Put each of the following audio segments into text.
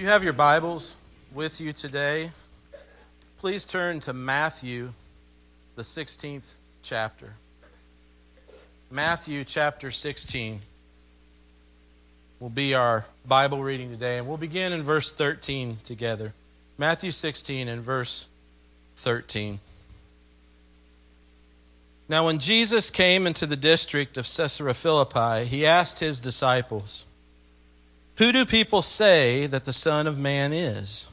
you have your Bibles with you today, please turn to Matthew, the 16th chapter. Matthew chapter 16 will be our Bible reading today, and we'll begin in verse 13 together. Matthew 16 and verse 13. Now, when Jesus came into the district of Caesarea Philippi, he asked his disciples, who do people say that the Son of Man is?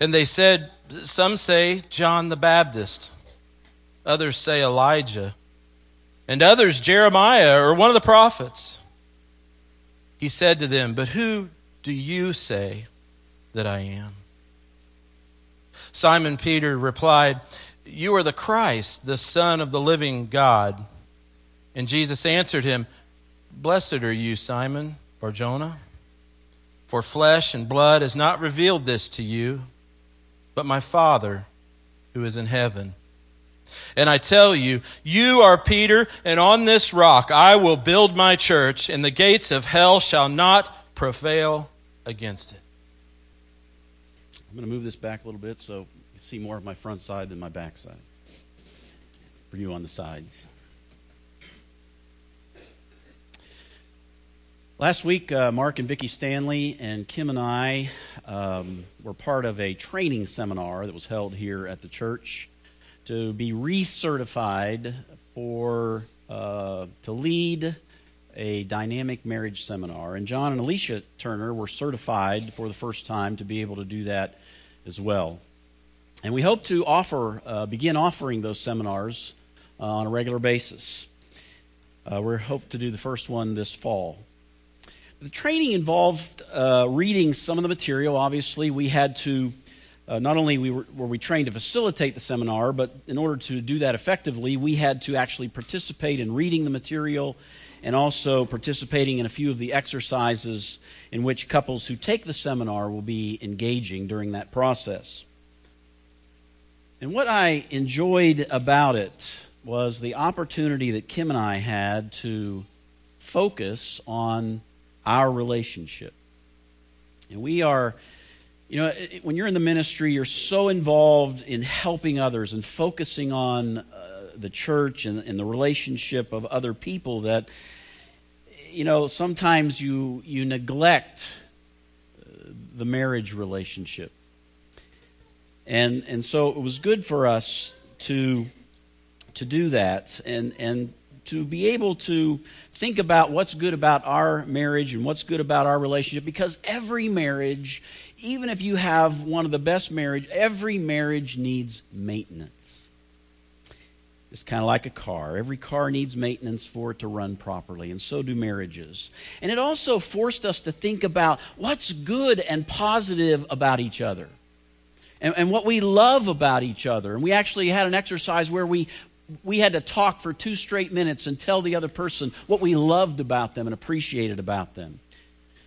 And they said, Some say John the Baptist, others say Elijah, and others Jeremiah or one of the prophets. He said to them, But who do you say that I am? Simon Peter replied, You are the Christ, the Son of the living God. And Jesus answered him, Blessed are you, Simon Barjona. For flesh and blood has not revealed this to you, but my Father who is in heaven. And I tell you, you are Peter, and on this rock I will build my church, and the gates of hell shall not prevail against it. I'm going to move this back a little bit so you see more of my front side than my back side for you on the sides. Last week, uh, Mark and Vicki Stanley and Kim and I um, were part of a training seminar that was held here at the church to be recertified for uh, to lead a dynamic marriage seminar. And John and Alicia Turner were certified for the first time to be able to do that as well. And we hope to offer, uh, begin offering those seminars uh, on a regular basis. Uh, we hope to do the first one this fall. The training involved uh, reading some of the material. Obviously, we had to uh, not only we were, were, we trained to facilitate the seminar, but in order to do that effectively, we had to actually participate in reading the material and also participating in a few of the exercises in which couples who take the seminar will be engaging during that process. And what I enjoyed about it was the opportunity that Kim and I had to focus on our relationship. And we are, you know, when you're in the ministry, you're so involved in helping others and focusing on uh, the church and, and the relationship of other people that, you know, sometimes you, you neglect uh, the marriage relationship. And, and so it was good for us to, to do that and, and to be able to think about what's good about our marriage and what's good about our relationship because every marriage, even if you have one of the best marriage, every marriage needs maintenance. It's kind of like a car. Every car needs maintenance for it to run properly, and so do marriages. And it also forced us to think about what's good and positive about each other. And, and, what we love about each other. And we actually had an exercise where we we had to talk for two straight minutes and tell the other person what we loved about them and appreciated about them.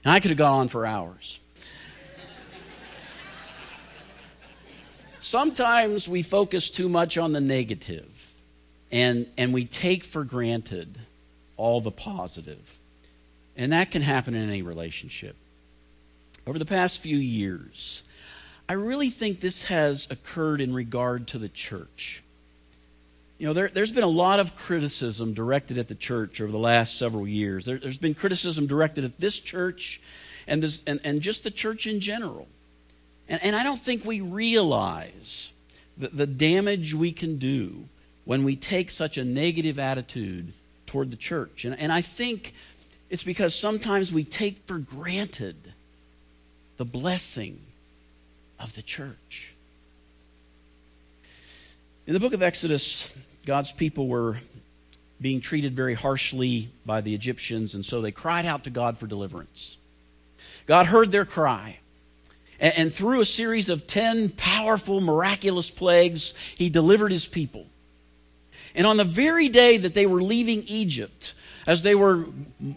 And I could have gone on for hours. Sometimes we focus too much on the negative and, and we take for granted all the positive. And that can happen in any relationship. Over the past few years, I really think this has occurred in regard to the church. You know, there, has been a lot of criticism directed at the church over the last several years. There, has been criticism directed at this church and, this, and, and just the church in general. And, and I don't think we realize the, the damage we can do when we take such a negative attitude toward the church. And, and I think it's because sometimes we take for granted the blessing of the church. In the book of Exodus, God's people were being treated very harshly by the Egyptians, and so they cried out to God for deliverance. God heard their cry. And, through a series of 10 powerful, miraculous plagues, he delivered his people. And on the very day that they were leaving Egypt, as they were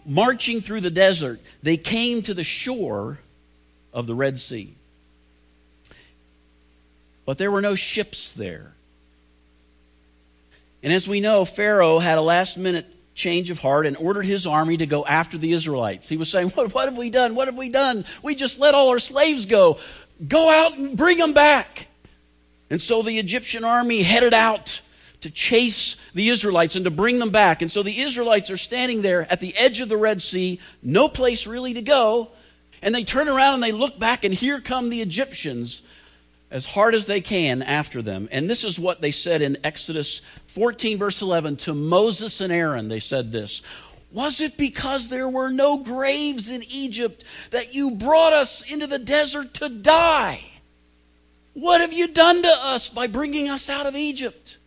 marching through the desert, they came to the shore of the Red Sea. But there were no ships there. And as we know, Pharaoh had a last minute change of heart and ordered his army to go after the Israelites. He was saying, What, what have we done? What have we done? We just let all our slaves go. Go out and bring them back. And so the Egyptian army headed out to chase the Israelites and to bring them back. And so the Israelites are standing there at the edge of the Red Sea, no place really to go. And they turn around and they look back, and here come the Egyptians as hard as they can after them. And this is what they said in Exodus 14, verse 11 to Moses and Aaron. They said this Was it because there were no graves in Egypt that you brought us into the desert to die? What have you done to us by bringing us out of Egypt?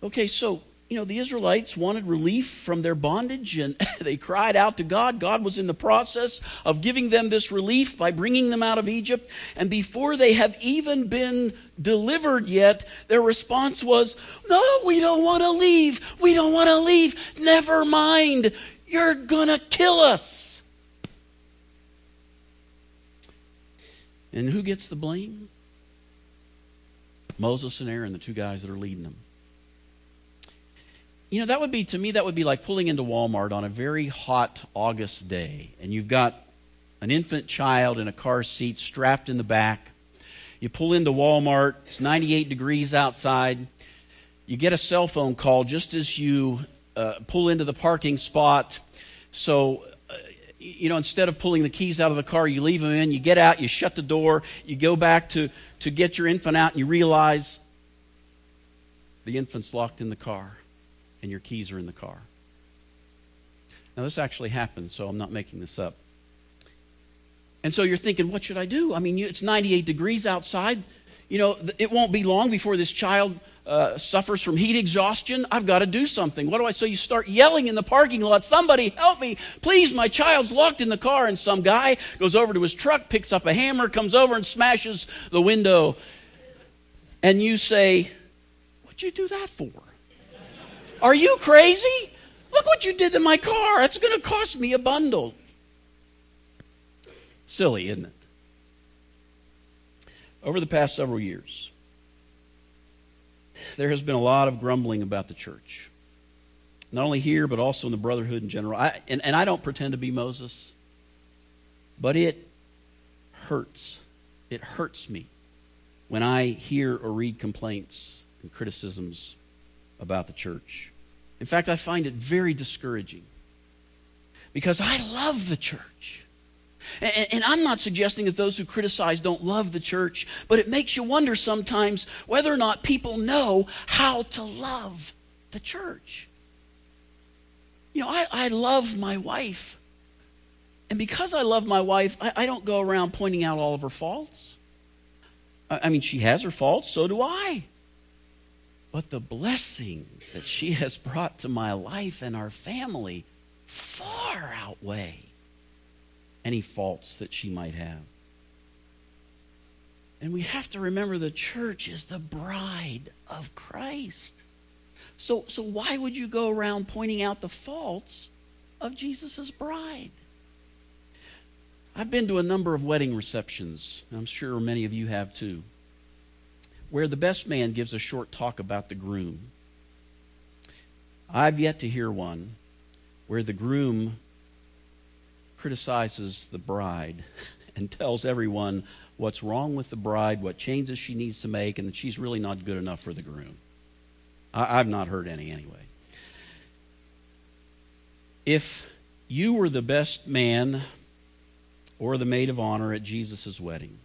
Okay, so, you know, the Israelites wanted relief from their bondage and they cried out to God. God was in the process of giving them this relief by bringing them out of Egypt. And before they have even been delivered yet, their response was, No, we don't want to leave. We don't want to leave. Never mind. You're going to kill us. And who gets the blame? Moses and Aaron, the two guys that are leading them. You know, that would be, to me, that would be like pulling into Walmart on a very hot August day, and you've got an infant child in a car seat strapped in the back. You pull into Walmart, it's 98 degrees outside. You get a cell phone call just as you uh, pull into the parking spot. So, uh, you know, instead of pulling the keys out of the car, you leave them in, you get out, you shut the door, you go back to, to get your infant out, and you realize the infant's locked in the car and your keys are in the car. Now, this actually happened, so I'm not making this up. And so you're thinking, what should I do? I mean, it's 98 degrees outside. You know, it won't be long before this child uh, suffers from heat exhaustion. I've got to do something. What do I? So you start yelling in the parking lot, somebody help me. Please, my child's locked in the car. And some guy goes over to his truck, picks up a hammer, comes over and smashes the window. And you say, What'd you do that for? Are you crazy? Look what you did to my car. That's going to cost me a bundle. Silly, isn't it? Over the past several years, there has been a lot of grumbling about the church. Not only here, but also in the brotherhood in general. I, and, and I don't pretend to be Moses, but it hurts. It hurts me when I hear or read complaints and criticisms about the church. In fact, I find it very discouraging because I love the church. And, I'm not suggesting that those who criticize don't love the church, but it makes you wonder sometimes whether or not people know how to love the church. You know, I, I love my wife. And because I love my wife, I, I don't go around pointing out all of her faults. I, I mean, she has her faults, so do I. But the blessings that she has brought to my life and our family far outweigh any faults that she might have. And we have to remember the church is the bride of Christ. So, so why would you go around pointing out the faults of Jesus' bride? I've been to a number of wedding receptions. I'm sure many of you have too where the best man gives a short talk about the groom. I've yet to hear one where the groom criticizes the bride and tells everyone what's wrong with the bride, what changes she needs to make, and that she's really not good enough for the groom. I, have not heard any anyway. If you were the best man or the maid of honor at Jesus' wedding,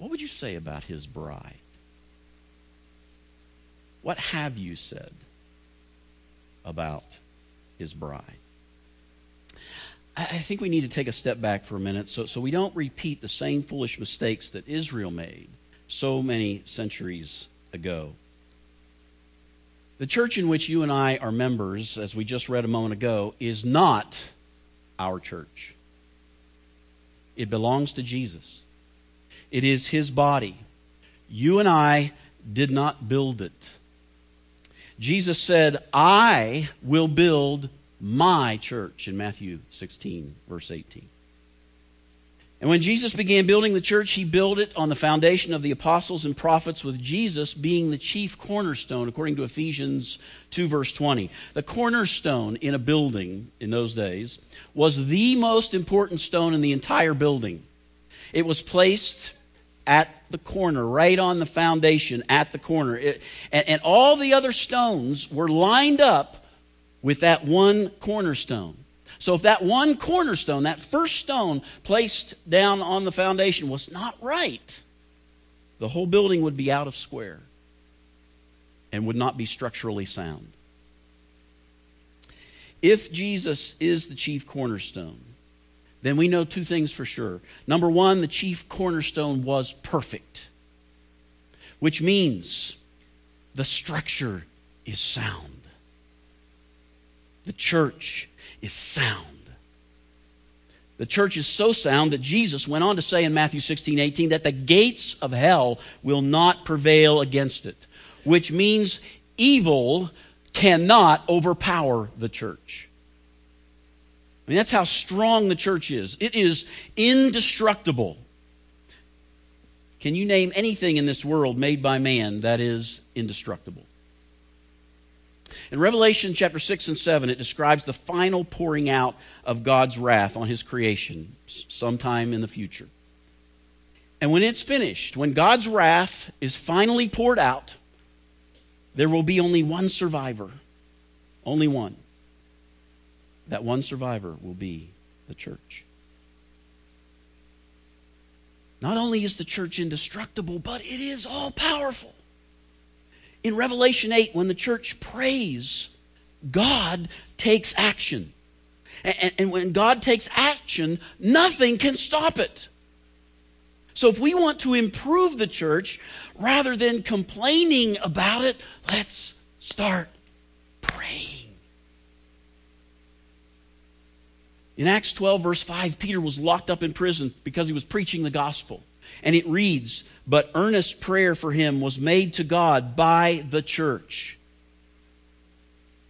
what would you say about his bride? What have you said about his bride? I think we need to take a step back for a minute so, so we don't repeat the same foolish mistakes that Israel made so many centuries ago. The church in which you and I are members, as we just read a moment ago, is not our church. It belongs to Jesus. It is his body. You and I did not build it. Jesus said, I will build my church in Matthew 16, verse 18. And when Jesus began building the church, he built it on the foundation of the apostles and prophets, with Jesus being the chief cornerstone, according to Ephesians 2, verse 20. The cornerstone in a building in those days was the most important stone in the entire building. It was placed at the corner, right on the foundation, at the corner. It, and, and all the other stones were lined up with that one cornerstone. So if that one cornerstone, that first stone placed down on the foundation was not right, the whole building would be out of square and would not be structurally sound. If Jesus is the chief cornerstone, then we know two things for sure. Number one, the chief cornerstone was perfect, which means the structure is sound. The church is sound. The church is so sound that Jesus went on to say in Matthew 16, 18, that the gates of hell will not prevail against it, which means evil cannot overpower the church. Mean, that's how strong the church is. It is indestructible. Can you name anything in this world made by man that is indestructible? In Revelation chapter 6 and 7, it describes the final pouring out of God's wrath on his creation sometime in the future. And when it's finished, when God's wrath is finally poured out, there will be only one survivor. Only one. That one survivor will be the church. Not only is the church indestructible, but it is all powerful. In Revelation 8, when the church prays, God takes action. And, and, when God takes action, nothing can stop it. So if we want to improve the church, rather than complaining about it, let's start praying. In Acts 12, verse 5, Peter was locked up in prison because he was preaching the gospel. And it reads, But earnest prayer for him was made to God by the church.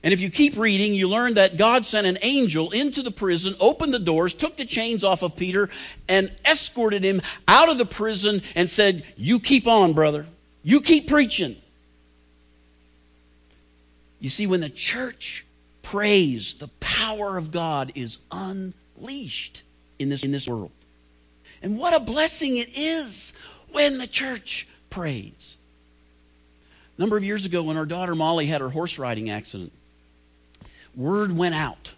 And if you keep reading, you learn that God sent an angel into the prison, opened the doors, took the chains off of Peter, and escorted him out of the prison and said, You keep on, brother. You keep preaching. You see, when the church prays, the power of God is unleashed in this, in this world. And what a blessing it is when the church prays. A number of years ago, when our daughter Molly had her horse riding accident, word went out.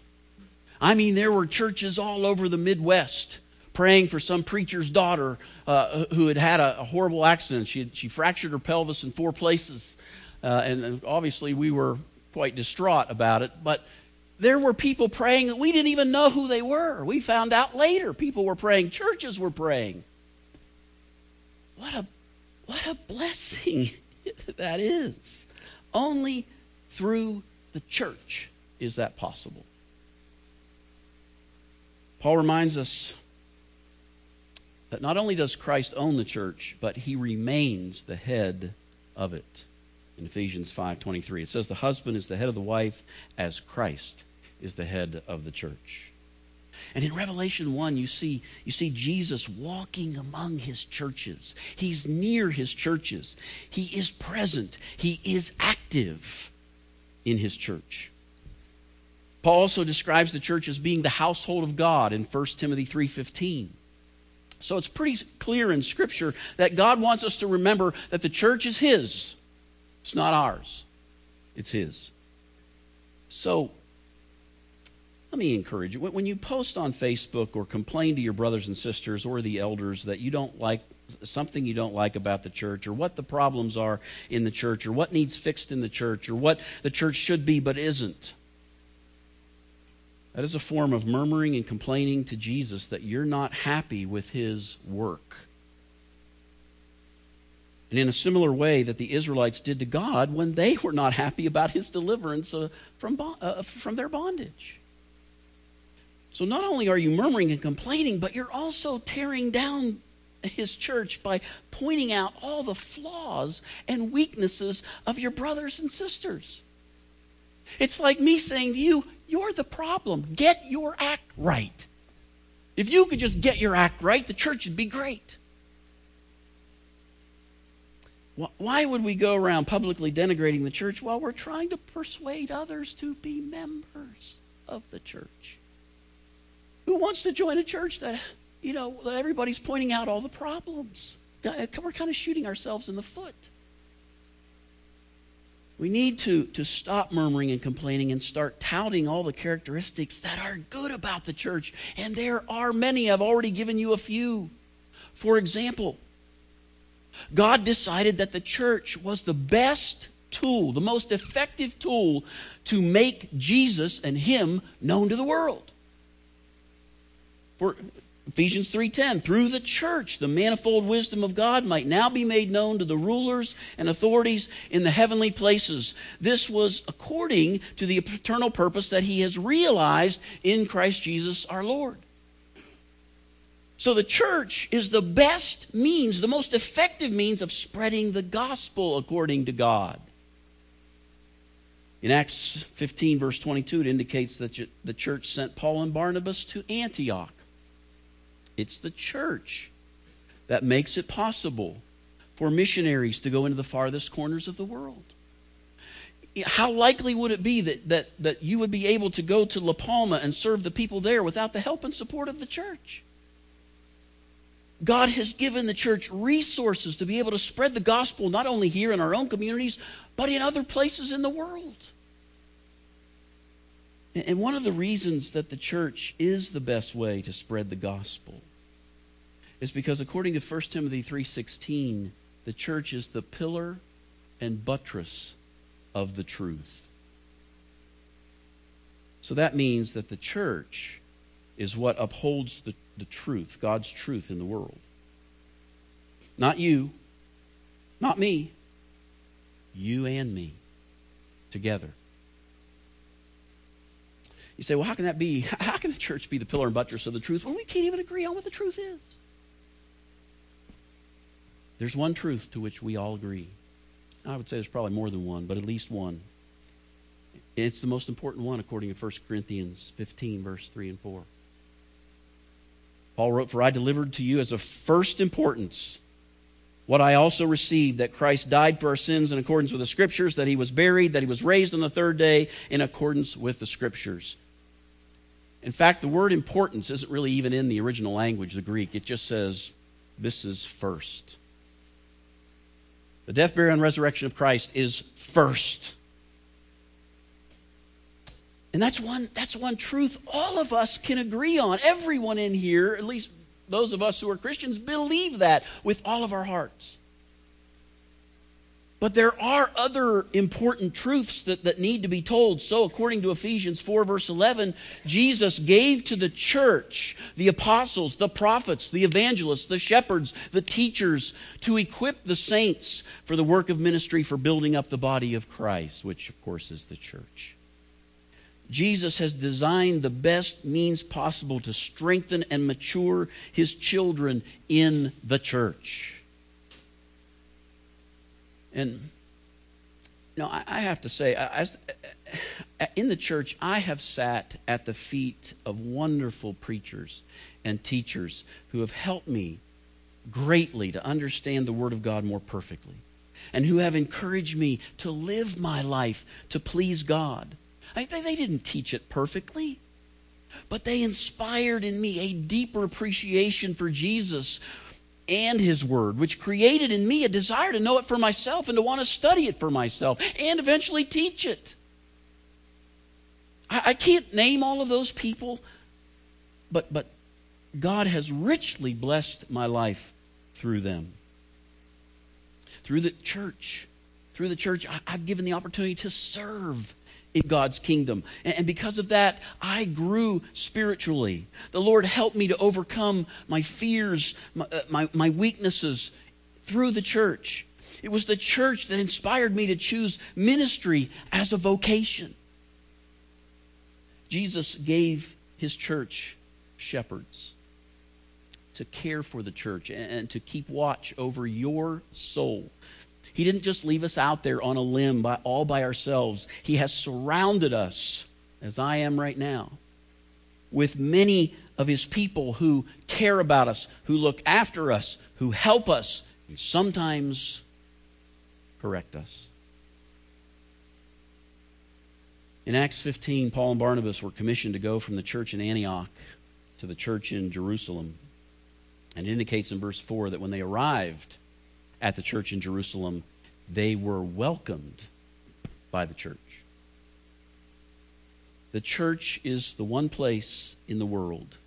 I mean, there were churches all over the Midwest praying for some preacher's daughter uh, who had had a, a horrible accident. She, had, she fractured her pelvis in four places. Uh, and obviously, we were quite distraught about it. But there were people praying that we didn't even know who they were. We found out later people were praying, churches were praying. What a what a blessing that is. Only through the church is that possible. Paul reminds us that not only does Christ own the church, but he remains the head of it in Ephesians 5:23. It says the husband is the head of the wife as Christ is the head of the church. And in Revelation 1 you see you see Jesus walking among his churches. He's near his churches. He is present. He is active in his church. Paul also describes the church as being the household of God in 1 Timothy 3:15. So it's pretty clear in scripture that God wants us to remember that the church is his it's not ours, it's His. So, let me encourage you. When you post on Facebook or complain to your brothers and sisters or the elders that you don't like something you don't like about the church or what the problems are in the church or what needs fixed in the church or what the church should be but isn't, that is a form of murmuring and complaining to Jesus that you're not happy with his work. And in a similar way that the Israelites did to God when they were not happy about his deliverance uh, from, uh, from their bondage. So not only are you murmuring and complaining, but you're also tearing down his church by pointing out all the flaws and weaknesses of your brothers and sisters. It's like me saying to you, You're the problem. Get your act right. If you could just get your act right, the church would be great. Why would we go around publicly denigrating the church while we're trying to persuade others to be members of the church? Who wants to join a church that, you know, everybody's pointing out all the problems? Uh, we're kind of shooting ourselves in the foot. We need to, to stop murmuring and complaining and start touting all the characteristics that are good about the church. And there are many. I've already given you a few. For example, God decided that the church was the best tool, the most effective tool to make Jesus and Him known to the world. For Ephesians 3:10 through the church the manifold wisdom of God might now be made known to the rulers and authorities in the heavenly places. This was according to the eternal purpose that he has realized in Christ Jesus our Lord. So the church is the best means, the most effective means of spreading the gospel according to God. In Acts 15, verse 22, it indicates that the church sent Paul and Barnabas to Antioch. It's the church that makes it possible for missionaries to go into the farthest corners of the world. How likely would it be that, that, that you would be able to go to La Palma and serve the people there without the help and support of the church? God has given the church resources to be able to spread the gospel not only here in our own communities, but in other places in the world. And one of the reasons that the church is the best way to spread the gospel is because according to 1 Timothy 3:16, the church is the pillar and buttress of the truth. So that means that the church is what upholds the, the truth, God's truth in the world. Not you, not me, you and me together. You say, well, how can that be? How can the church be the pillar and buttress of the truth when we can't even agree on what the truth is? There's one truth to which we all agree. I would say there's probably more than one, but at least one. It's the most important one according to 1 Corinthians 15, verse 3 and 4. Paul wrote, For I delivered to you as of first importance what I also received that Christ died for our sins in accordance with the Scriptures, that he was buried, that he was raised on the third day in accordance with the Scriptures. In fact, the word importance isn't really even in the original language, the Greek. It just says, This is first. The death, burial, and resurrection of Christ is first. And that's one, that's one truth all of us can agree on. Everyone in here, at least those of us who are Christians, believe that with all of our hearts. But there are other important truths that, that need to be told. So, according to Ephesians 4, verse 11, Jesus gave to the church the apostles, the prophets, the evangelists, the shepherds, the teachers to equip the saints for the work of ministry for building up the body of Christ, which, of course, is the church. Jesus has designed the best means possible to strengthen and mature his children in the church. And you know, I, have to say, as, in the church, I have sat at the feet of wonderful preachers and teachers who have helped me greatly to understand the Word of God more perfectly, and who have encouraged me to live my life to please God. I, they, they didn't teach it perfectly, but they inspired in me a deeper appreciation for Jesus and His Word, which created in me a desire to know it for myself and to want to study it for myself and eventually teach it. I, I can't name all of those people, but, but God has richly blessed my life through them. Through the church. Through the church, I, I've given the opportunity to serve in God's kingdom. And because of that, I grew spiritually. The Lord helped me to overcome my fears, my, uh, my, my, weaknesses through the church. It was the church that inspired me to choose ministry as a vocation. Jesus gave his church shepherds to care for the church and to keep watch over your soul. He didn't just leave us out there on a limb by, all by ourselves. He has surrounded us, as I am right now, with many of his people who care about us, who look after us, who help us, and sometimes correct us. In Acts 15, Paul and Barnabas were commissioned to go from the church in Antioch to the church in Jerusalem. And it indicates in verse 4 that when they arrived at the church in Jerusalem, they were welcomed by the church. The church is the one place in the world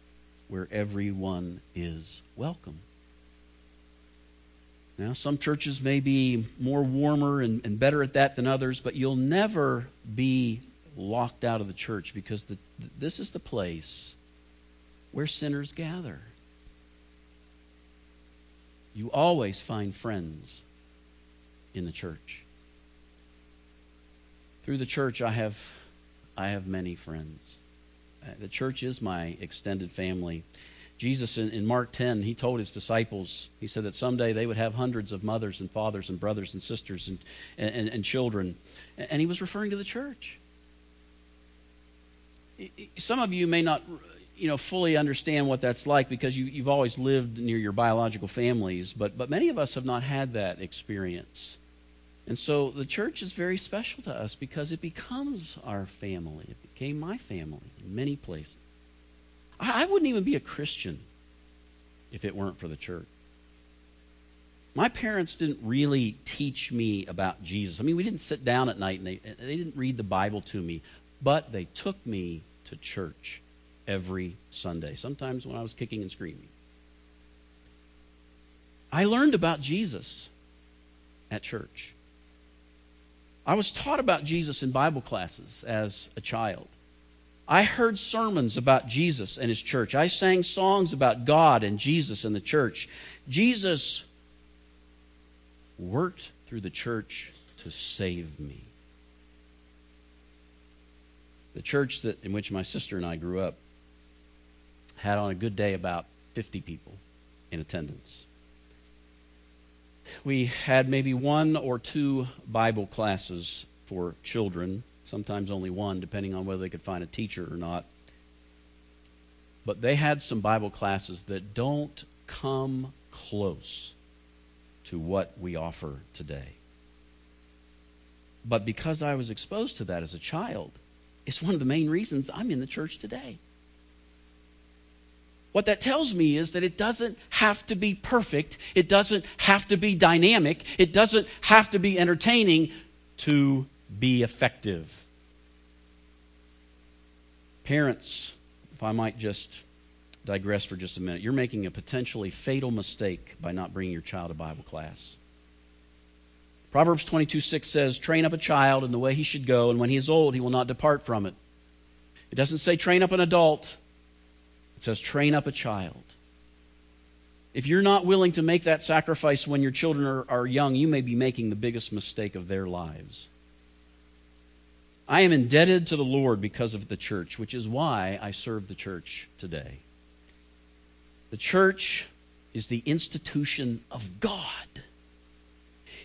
where everyone is welcome. Now, some churches may be more warmer and, and better at that than others, but you'll never be locked out of the church because the, this is the place where sinners gather. You always find friends in the church. Through the church, I have, I have many friends. Uh, the church is my extended family. Jesus, in, in Mark 10, he told his disciples, he said that someday they would have hundreds of mothers and fathers and brothers and sisters and, and, and children. And he was referring to the church. Some of you may not you know, fully understand what that's like because you, you've always lived near your biological families, but, but many of us have not had that experience. And so the church is very special to us because it becomes our family. It became my family in many places. I, I wouldn't even be a Christian if it weren't for the church. My parents didn't really teach me about Jesus. I mean, we didn't sit down at night and they, they didn't read the Bible to me, but they took me to church every Sunday, sometimes when I was kicking and screaming. I learned about Jesus at church. I was taught about Jesus in Bible classes as a child. I heard sermons about Jesus and his church. I sang songs about God and Jesus and the church. Jesus worked through the church to save me. The church that, in which my sister and I grew up had on a good day about 50 people in attendance. We had maybe one or two Bible classes for children, sometimes only one, depending on whether they could find a teacher or not. But they had some Bible classes that don't come close to what we offer today. But because I was exposed to that as a child, it's one of the main reasons I'm in the church today. What that tells me is that it doesn't have to be perfect, it doesn't have to be dynamic, it doesn't have to be entertaining to be effective. Parents, if I might just digress for just a minute, you're making a potentially fatal mistake by not bringing your child to Bible class. Proverbs 22 6 says, Train up a child in the way he should go, and when he is old, he will not depart from it. It doesn't say train up an adult, it says, train up a child. If you're not willing to make that sacrifice when your children are, are young, you may be making the biggest mistake of their lives. I am indebted to the Lord because of the church, which is why I serve the church today. The church is the institution of God.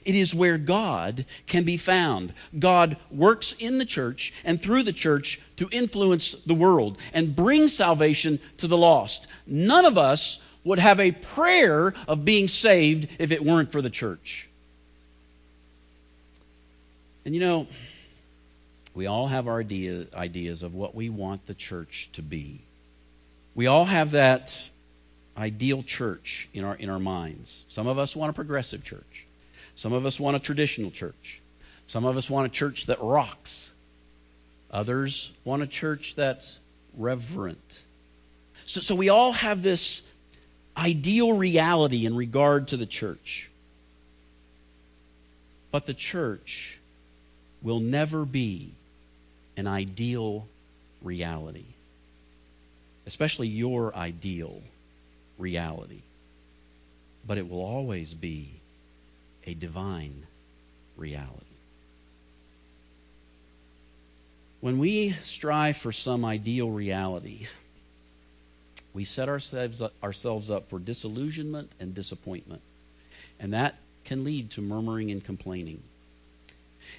It is where God can be found. God works in the church and through the church to influence the world and bring salvation to the lost. None of us would have a prayer of being saved if it weren't for the church. And you know, we all have our idea, ideas of what we want the church to be. We all have that ideal church in our, in our minds. Some of us want a progressive church. Some of us want a traditional church. Some of us want a church that rocks. Others want a church that's reverent. So, so we all have this ideal reality in regard to the church. But the church will never be an ideal reality, especially your ideal reality. But it will always be a divine reality. When we strive for some ideal reality, we set ourselves up, ourselves up for disillusionment and disappointment. And that can lead to murmuring and complaining.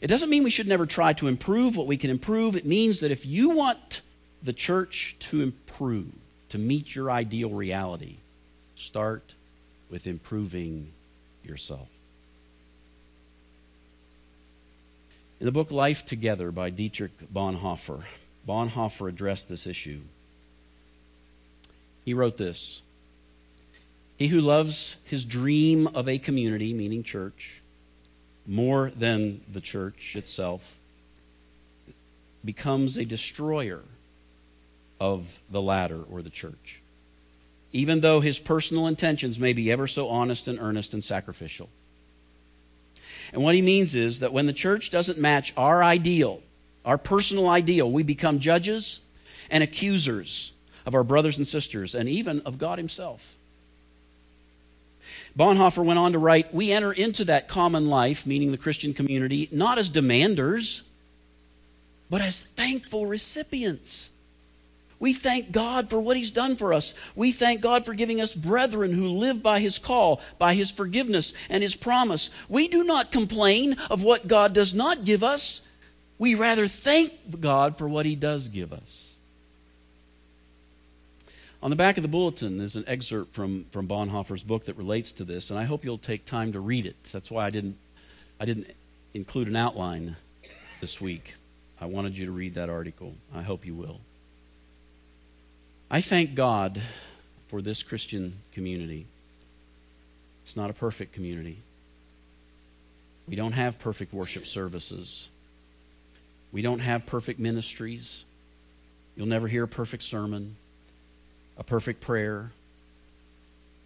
It doesn't mean we should never try to improve what we can improve. It means that if you want the church to improve, to meet your ideal reality, start with improving yourself. In the book Life Together by Dietrich Bonhoeffer, Bonhoeffer addressed this issue. He wrote this He who loves his dream of a community, meaning church, more than the church itself, becomes a destroyer of the latter or the church, even though his personal intentions may be ever so honest and earnest and sacrificial. And what he means is that when the church doesn't match our ideal, our personal ideal, we become judges and accusers of our brothers and sisters and even of God Himself. Bonhoeffer went on to write We enter into that common life, meaning the Christian community, not as demanders, but as thankful recipients. We thank God for what He's done for us. We thank God for giving us brethren who live by His call, by His forgiveness, and His promise. We do not complain of what God does not give us. We rather thank God for what He does give us. On the back of the bulletin is an excerpt from, from Bonhoeffer's book that relates to this, and I hope you'll take time to read it. That's why I didn't, I didn't include an outline this week. I wanted you to read that article. I hope you will. I thank God for this Christian community. It's not a perfect community. We don't have perfect worship services. We don't have perfect ministries. You'll never hear a perfect sermon a perfect prayer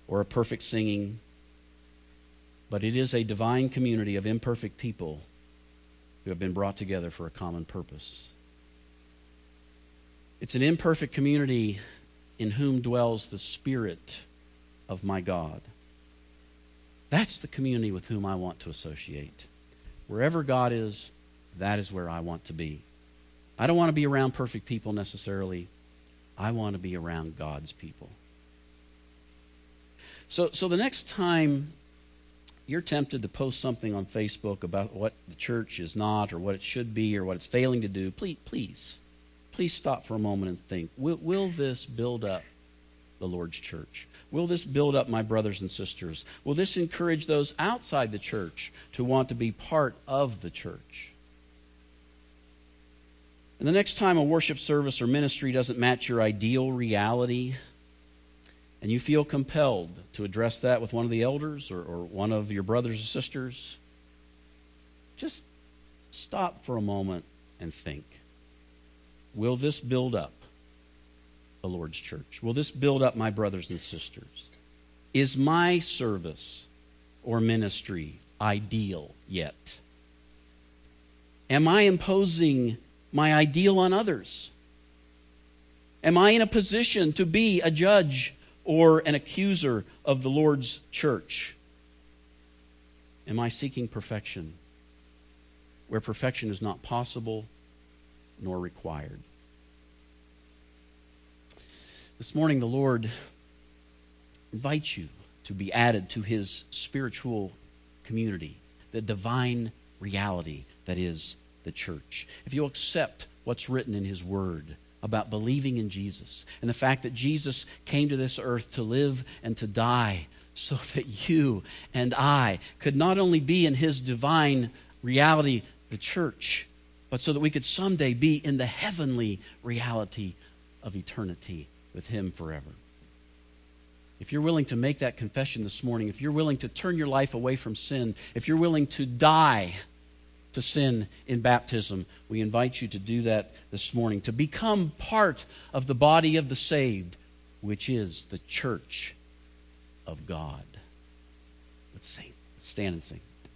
or a perfect singing, but it is a divine community of imperfect people who have been brought together for a common purpose. It's an imperfect community in whom dwells the Spirit of my God. That's the community with whom I want to associate. Wherever God is, that is where I want to be. I don't want to be around perfect people necessarily. I want to be around God's people. So, so the next time you're tempted to post something on Facebook about what the church is not or what it should be or what it's failing to do, please, please, please stop for a moment and think will, will this build up the Lord's church? Will this build up my brothers and sisters? Will this encourage those outside the church to want to be part of the church? And the next time a worship service or ministry doesn't match your ideal reality, and you feel compelled to address that with one of the elders or, or one of your brothers or sisters, just stop for a moment and think Will this build up the Lord's church? Will this build up my brothers and sisters? Is my service or ministry ideal yet? Am I imposing my ideal on others? Am I in a position to be a judge or an accuser of the Lord's church? Am I seeking perfection where perfection is not possible nor required? This morning, the Lord invites you to be added to his spiritual community, the divine reality that is the church, if you'll accept what's written in His Word about believing in Jesus and the fact that Jesus came to this earth to live and to die so that you and I could not only be in His divine reality, the church, but so that we could someday be in the heavenly reality of eternity with Him forever. If you're willing to make that confession this morning, if you're willing to turn your life away from sin, if you're willing to die to sin in baptism. We invite you to do that this morning, to become part of the body of the saved, which is the church of God. Let's sing. Stand and sing.